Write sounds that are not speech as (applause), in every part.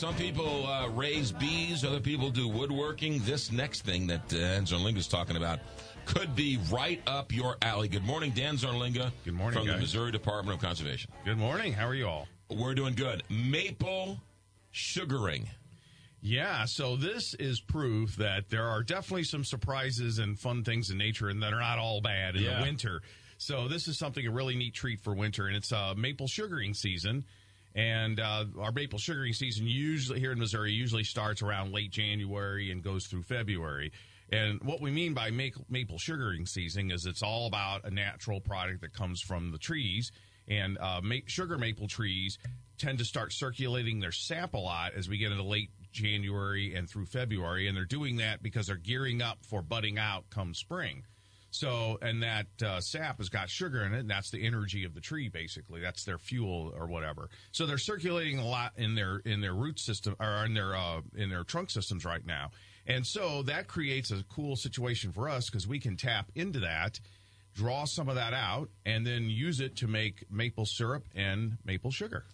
Some people uh, raise bees, other people do woodworking. This next thing that uh, Dan Zarlenga is talking about could be right up your alley. Good morning, Dan Zarlenga. Good morning, From the. Missouri Department of Conservation. Good morning. How are you all? We're doing good. Maple sugaring. Yeah, so this is proof that there are definitely some surprises and fun things in nature and that are not all bad in Yeah. the winter. So this is something a really neat treat for winter and it's uh, maple sugaring season. And uh, our maple sugaring season usually here in Missouri usually starts around late January and goes through February. And what we mean by maple, sugaring season is it's all about a natural product that comes from the trees. And uh, sugar maple trees tend to start circulating their sap a lot as we get into late January and through February. And they're doing that because they're gearing up for budding out come spring. So, and that uh, sap has got sugar in it, and that's the energy of the tree. Basically, that's their fuel or whatever. So they're circulating a lot in their in their root system or in their uh, in their trunk systems right now, and so that creates a cool situation for us because we can tap into that, draw some of that out, and then use it to make maple syrup and maple sugar.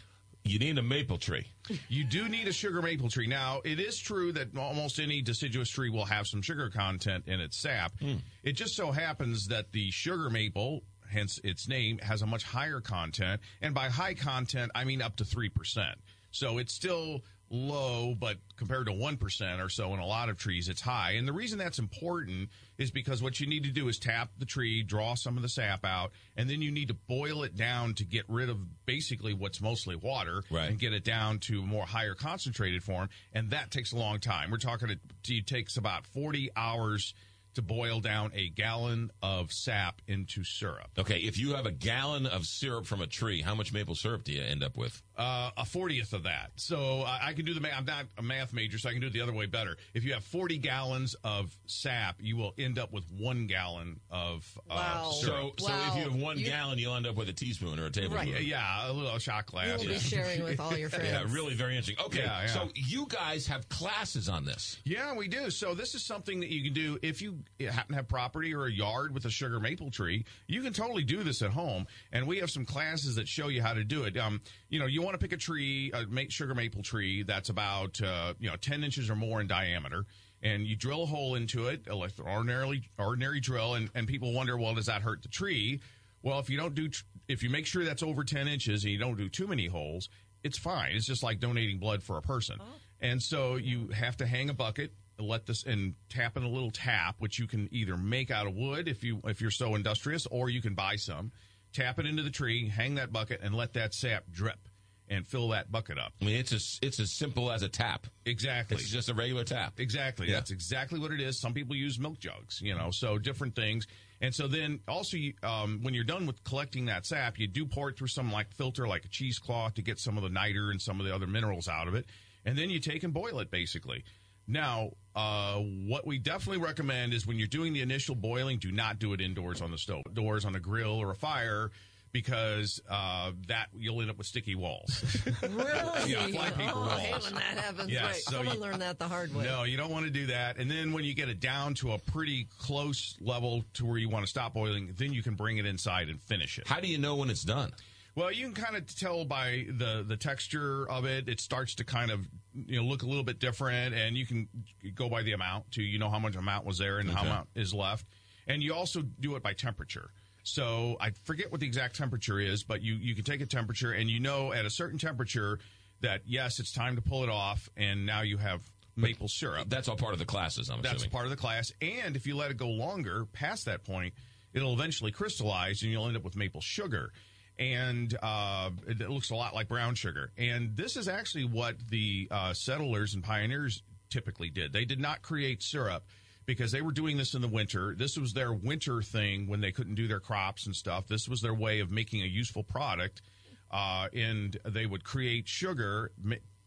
You need a maple tree. You do need a sugar maple tree. Now, it is true that almost any deciduous tree will have some sugar content in its sap. Hmm. It just so happens that the sugar maple, hence its name, has a much higher content. And by high content, I mean up to 3%. So it's still low, but compared to 1% or so in a lot of trees, it's high. And the reason that's important is because what you need to do is tap the tree, draw some of the sap out, and then you need to boil it down to get rid of basically what's mostly water Right. and get it down to a more higher concentrated form. And that takes a long time. We're talking it, it takes about 40 hours to boil down a gallon of sap into syrup. Okay, if you have a gallon of syrup from a tree, how much maple syrup do you end up with? uh, a fortieth of that. So I, I can do the math. I'm not a math major, so I can do it the other way better. If you have 40 gallons of sap, you will end up with one gallon of uh, Wow. syrup. So, so if you have one You- gallon, you'll end up with a teaspoon or a tablespoon. Right, yeah, a little shot You glass. will yeah. be sharing with all your (laughs) friends. Yeah, really very interesting. Okay, Yeah, yeah. so you guys have classes on this. Yeah, we do. So this is something that you can do if you happen to have property or a yard with a sugar maple tree. You can totally do this at home, and we have some classes that show you how to do it. Um, you know, you want to pick a tree, a sugar maple tree that's about uh, you know ten inches or more in diameter. And you drill a hole into it, ordinarily ordinary drill, and, and people wonder, well, does that hurt the tree? Well, if you don't do, tr- if you make sure that's over ten inches and you don't do too many holes, it's fine. It's just like donating blood for a person. And so you have to hang a bucket, let this and tap in a little tap, which you can either make out of wood if you if you're so industrious, or you can buy some. Tap it into the tree, hang that bucket, and let that sap drip and fill that bucket up. I mean, it's as it's as simple as a tap. Exactly. It's just a regular tap. Exactly. Yeah. That's exactly what it is. Some people use milk jugs, you know, so different things. And so then also, you, um, when you're done with collecting that sap, you do pour it through some like filter, like a cheesecloth to get some of the niter and some of the other minerals out of it. And then you take and boil it basically. Now, uh, what we definitely recommend is when you're doing the initial boiling, do not do it indoors on the stove, doors on a grill or a fire, because uh, that you'll end up with sticky walls. (laughs) Really? Yeah, fly paper oh, I hate walls. when that happens. Yes, right. so Someone you- learned that the hard way. No, you don't want to do that. And then when you get it down to a pretty close level to where you want to stop boiling, then you can bring it inside and finish it. How do you know when it's done? Well, you can kind of tell by the the texture of it. It starts to kind of you know look a little bit different, and you can go by the amount too. You know how much amount was there and how Okay. amount is left, and you also do it by temperature. So I forget what the exact temperature is, but you you can take a temperature, and you know at a certain temperature that yes, it's time to pull it off, and now you have maple syrup. That's all part of the classes. I'm That's assuming. part of the class. And if you let it go longer past that point, it'll eventually crystallize and you'll end up with maple sugar. And uh, it, it looks a lot like brown sugar. And this is actually what the uh, settlers and pioneers typically did. They did not create syrup because they were doing this in the winter. This was their winter thing when they couldn't do their crops and stuff. This was their way of making a useful product. Uh, and they would create sugar,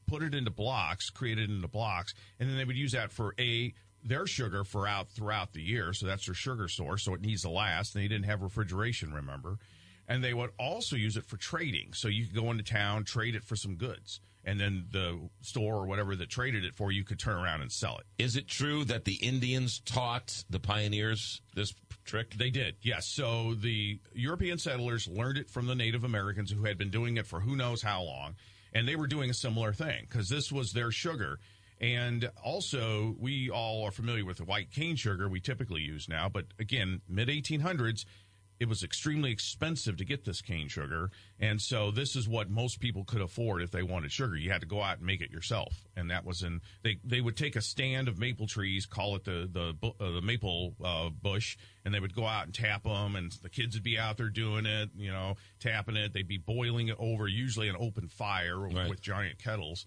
put it into blocks, create it into blocks, and then they would use that for a their sugar for out throughout the year. So that's their sugar source. So it needs to last. And they didn't have refrigeration, remember? And they would also use it for trading. So you could go into town, trade it for some goods, and then the store or whatever that traded it for you could turn around and sell it. Is it true that the Indians taught the pioneers this trick? They did, yes. So the European settlers learned it from the Native Americans who had been doing it for who knows how long. and they were doing a similar thing because this was their sugar. And also, we all are familiar with the white cane sugar we typically use now, but again, mid 1800s, it was extremely expensive to get this cane sugar. And so this is what most people could afford if they wanted sugar. You had to go out and make it yourself. And that was in, they, they would take a stand of maple trees, call it the, the, uh, the maple, uh, bush, and they would go out and tap them and the kids would be out there doing it, you know, tapping it. They'd be boiling it over usually an open fire Right. with giant kettles.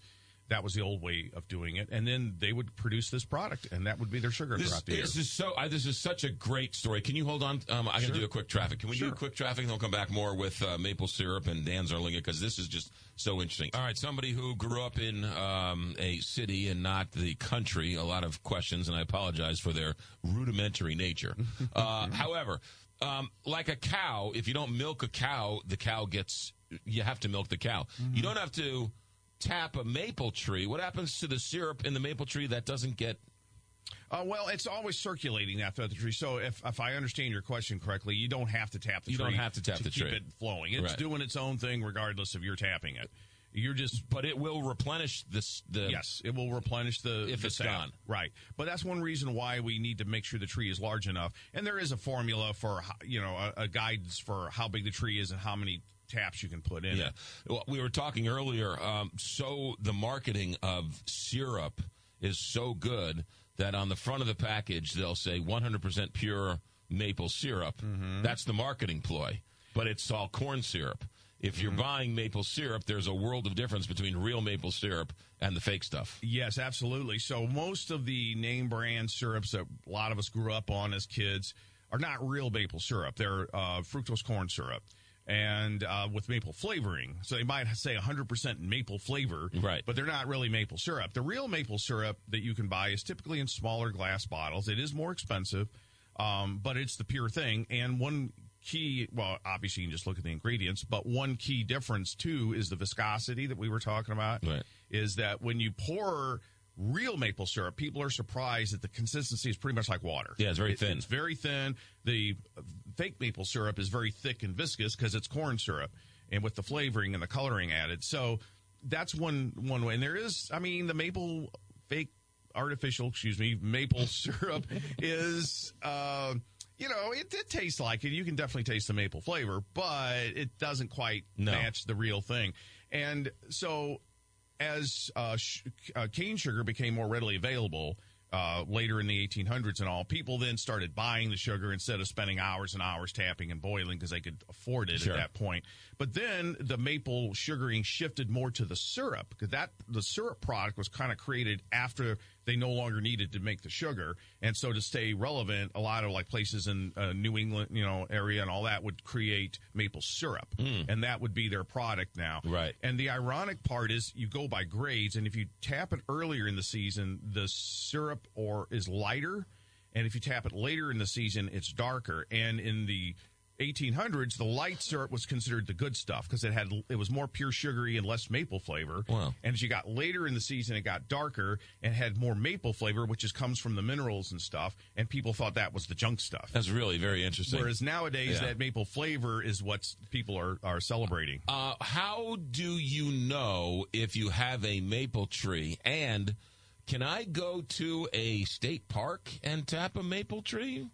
That was the old way of doing it. And then they would produce this product and that would be their sugar This, throughout the year. this is so. I, this is such a great story. Can you hold on? Um, I got to do a quick traffic. Can we do a quick traffic? And then we'll come back more with uh, maple syrup and Dan Zarlenga because this is just so interesting. All right, somebody who grew up in um, a city and not the country. A lot of questions, and I apologize for their rudimentary nature. (laughs) uh, however, um, like a cow, if you don't milk a cow, the cow gets. You have to milk the cow. You don't have to tap a maple tree. What happens to the syrup in the maple tree that doesn't get Uh, well, it's always circulating that throughout the tree. So if, if I understand your question correctly, you don't have to tap the You tree. You don't have to tap the keep tree. it flowing. It's Right. doing its own thing regardless of your tapping it. You're just but it will replenish this the yes, it will replenish the If the it's sap. gone. Right, but that's one reason why we need to make sure the tree is large enough. And there is a formula for you know a, a guidance for how big the tree is and how many taps you can put in yeah it. well, we were talking earlier um, so the marketing of syrup is so good that on the front of the package they'll say 100% pure maple syrup Mm-hmm. that's the marketing ploy but it's all corn syrup if you're Mm-hmm. buying maple syrup there's a world of difference between real maple syrup and the fake stuff Yes, absolutely. So most of the name brand syrups that a lot of us grew up on as kids are not real maple syrup. They're uh, fructose corn syrup. And uh, with maple flavoring, so they might say 100% maple flavor, Right. But they're not really maple syrup. The real maple syrup that you can buy is typically in smaller glass bottles. It is more expensive, um, but it's the pure thing. And one key, well, obviously you can just look at the ingredients, but one key difference too is the viscosity that we were talking about Right. is that when you pour real maple syrup, people are surprised that the consistency is pretty much like water. Yeah, it's very It- thin. It's very thin. The fake maple syrup is very thick and viscous because it's corn syrup and with the flavoring and the coloring added. So that's one one way. And there is, I mean, the maple fake artificial, excuse me, maple (laughs) syrup is. Uh, you know, it, it tastes like it. You can definitely taste the maple flavor, but it doesn't quite No. match the real thing. And so as uh, sh- uh, cane sugar became more readily available uh, later in the 1800s and all, people then started buying the sugar instead of spending hours and hours tapping and boiling because they could afford it Sure. at that point. But then the maple sugaring shifted more to the syrup because that the syrup product was kind of created after they no longer needed to make the sugar, and so to stay relevant, a lot of like places in uh, New England, you know, area and all that would create maple syrup, and that would be their product now. Right. And the ironic part is you go by grades, and if you tap it earlier in the season, the syrup or is lighter, and if you tap it later in the season, it's darker. And in the 1800s, the light syrup was considered the good stuff because it had it was more pure sugary and less maple flavor. Wow. And as you got later in the season, it got darker and had more maple flavor, which is comes from the minerals and stuff. And people thought that was the junk stuff. that's really very interesting Whereas nowadays, Yeah. that maple flavor is what people are are celebrating. Uh, how do you know if you have a maple tree? And can I go to a state park and tap a maple tree?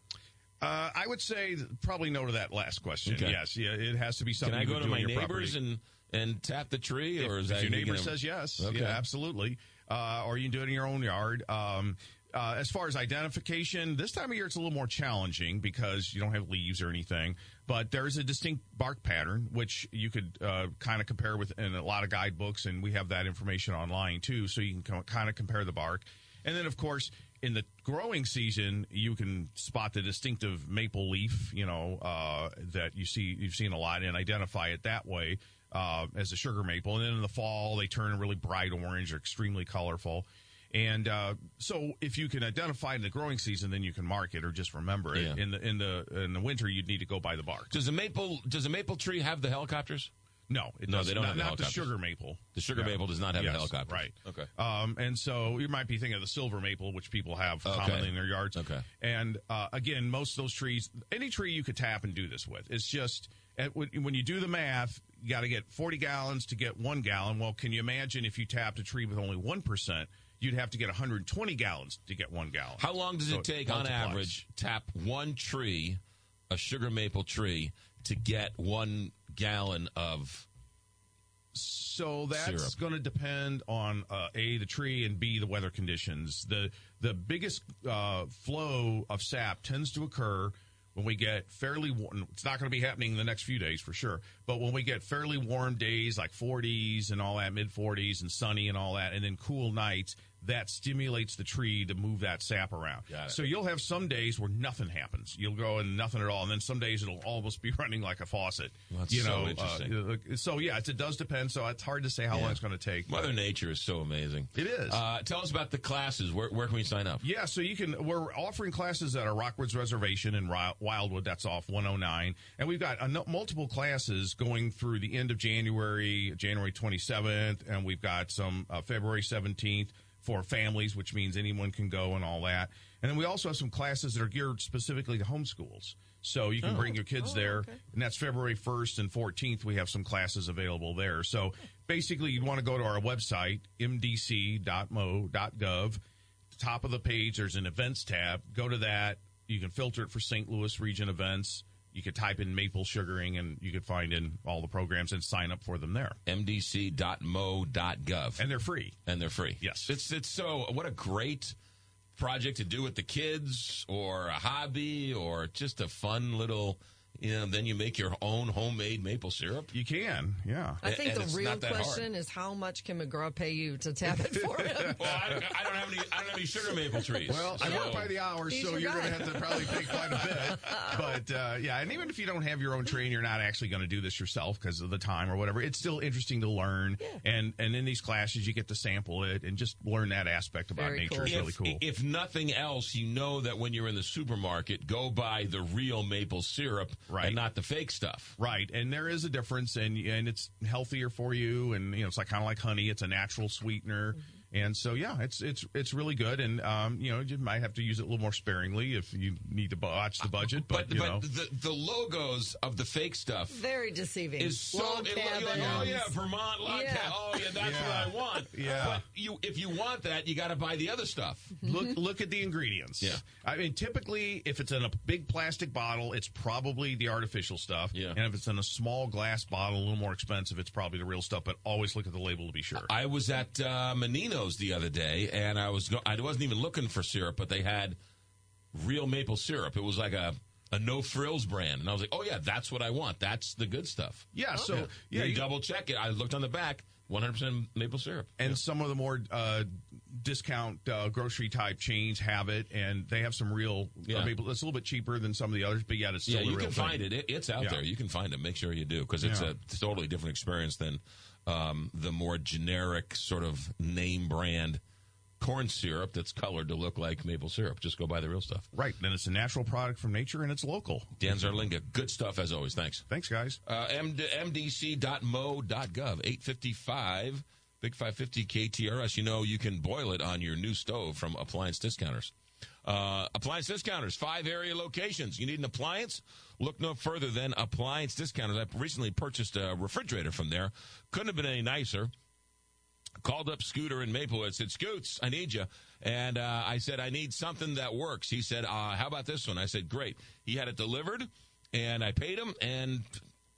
Uh, I would say probably no to that last question. Okay. Yes, yeah, it has to be something. Can. I go to my neighbors property. and and tap the tree, or is if that your neighbor gonna- says yes, Okay. yeah, absolutely. Uh, or you can do it in your own yard. Um, uh, as far as identification, this time of year it's a little more challenging because you don't have leaves or anything. But there is a distinct bark pattern which you could uh, kind of compare with in a lot of guidebooks, and we have that information online too, so you can kind of compare the bark. And then, of course, in the growing season, you can spot the distinctive maple leaf, you know, uh, that you see you've seen a lot, and identify it that way uh, as a sugar maple. And then in the fall, they turn really bright orange, or extremely colorful. And uh, so, if you can identify in the growing season, then you can mark it or just remember it. Yeah. In the in the in the winter, you'd need to go by the bark. Does a maple does a maple tree have the helicopters? No, it No, they don't Not, have the not the sugar maple. The sugar Yeah. maple does not have Yes, the helicopters. Right. Okay. Um, and so you might be thinking of the silver maple, which people have Okay. commonly in their yards. Okay. And uh, again, most of those trees, any tree you could tap and do this with. It's just at, when when you do the math, you got to get 40 gallons to get one gallon. Well, can you imagine if you tapped a tree with only 1%, you'd have to get 120 gallons to get one gallon. How long does So it take, on average, tap one tree, a sugar maple tree, to get one gallon of? So that's going to depend on uh, a the tree and b the weather conditions. the The biggest uh, flow of sap tends to occur when we get fairly warm. It's not going to be happening in the next few days for sure, but when we get fairly warm days like 40s and all that, mid 40s and sunny and all that, and then cool nights, that stimulates the tree to move that sap around. So you'll have some days where nothing happens. You'll go and nothing at all, and then some days it'll almost (laughs) be running like a faucet. That's you so know, uh, interesting. so yeah, it's, it does depend. So it's hard to say how Yeah. long it's going to take. Mother Nature is so amazing. It is. Uh, tell us about the classes. Where, where can we sign up? Yeah, so you can. We're offering classes at our Rockwoods Reservation in Wildwood. That's off 109, and we've got a no- multiple classes going through the end of January, January 27th, and we've got some uh, February 17th for families, which means anyone can go and all that. And then we also have some classes that are geared specifically to homeschools. So you can bring oh. your kids oh, there, and that's February 1st and 14th. We have some classes available there. So basically, you'd want to go to our website, mdc.mo.gov top of the page there's an events tab go to that you can filter it for st louis region events you could type in maple sugaring and you could find in all the programs and sign up for them there mdc.mo.gov. and they're free and they're free. Yes. It's it's so what a great project to do with the kids or a hobby or just a fun little you know, then you make your own homemade maple syrup. you can yeah I think and the real not that hard. question is how much can McGraw pay you to tap it for (laughs) him? Well, I, I don't have any I don't have any sugar maple trees. well, I work by the hour, He's so you're going to have to probably pay quite a bit. (laughs) But uh, yeah, and even if you don't have your own train, you're not actually going to do this yourself because of the time or whatever. It's still interesting to learn, yeah. and and in these classes, you get to sample it and just learn that aspect about Very nature. cool. It's really cool. if nothing else, you know that when you're in the supermarket, go buy the real maple syrup Right. and not the fake stuff. Right, and there is a difference, and and it's healthier for you, and you know it's like kind of like honey. It's a natural sweetener, mm-hmm. And so yeah, it's it's it's really good, and um, you know you might have to use it a little more sparingly if you need to watch the budget, but, But you but know. the the logos of the fake stuff Very deceiving. is so Log it, like, oh yeah, Vermont log Yeah. cabin. Oh yeah, that's Yeah. what I want. Yeah. But you if you want that, you got to buy the other stuff. (laughs) look look at the ingredients. Yeah. I mean, typically, if it's in a big plastic bottle, it's probably the artificial stuff. Yeah. And if it's in a small glass bottle, a little more expensive, it's probably the real stuff. But always look at the label to be sure. I was at uh, Menino's the other day, and I was go- I wasn't even looking for syrup, but they had real maple syrup. It was like a a no frills brand, and I was like, oh yeah, that's what I want. That's the good stuff. yeah. So Yeah, yeah, you you- double check it. I looked on the back, 100 percent maple syrup. and some of the more uh, discount uh, grocery type chains have it, and they have some real Yeah. uh, maple. It's a little bit cheaper than some of the others, but yet it's still yeah, the you real can thing. find it. it. It's out Yeah. there. You can find it. Make sure you do because it's Yeah. a totally different experience than um, the more generic sort of name brand corn syrup that's colored to look like maple syrup. Just go buy the real stuff. Right, and it's a natural product from nature, and it's local. Dan Zarlenga, good stuff as always. Thanks. Thanks, guys. Uh, MD, mdc.mo.gov, 855, Big 550 KTRS. You know, you can boil it on your new stove from Appliance Discounters. Uh, appliance Discounters, five area locations. You need an appliance? Look no further than Appliance Discounters. I recently purchased a refrigerator from there. Couldn't have been any nicer called up Scooter in Maplewood, said, Scoots, I need you. And uh, I said, I need something that works. He said, uh, how about this one? I said, great. He had it delivered, and I paid him, and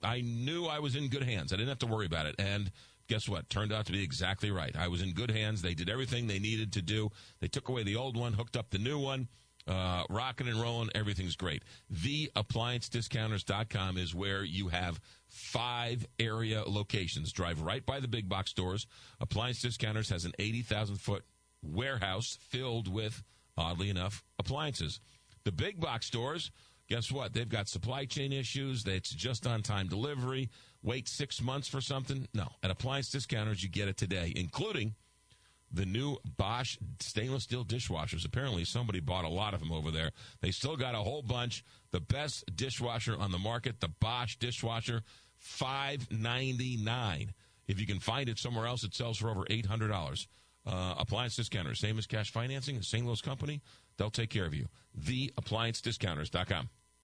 I knew I was in good hands. I didn't have to worry about it. And guess what? Turned out to be exactly right. I was in good hands. They did everything they needed to do. They took away the old one, hooked up the new one. Uh, rocking and rolling, everything's great. TheApplianceDiscounters.com is where you have five area locations. Drive right by the big box stores. Appliance Discounters has an 80,000 foot warehouse filled with, oddly enough, appliances. The big box stores, guess what? They've got supply chain issues. It's just on time delivery. Wait six months for something? No. At Appliance Discounters, you get it today, including the new Bosch stainless steel dishwashers. Apparently, somebody bought a lot of them over there. They still got a whole bunch. The best dishwasher on the market, the Bosch dishwasher, five ninety nine. If you can find it somewhere else, it sells for over eight hundred dollars. Uh, appliance discounters, same as cash financing, a St. Louis company. They'll take care of you. TheApplianceDiscounters.com.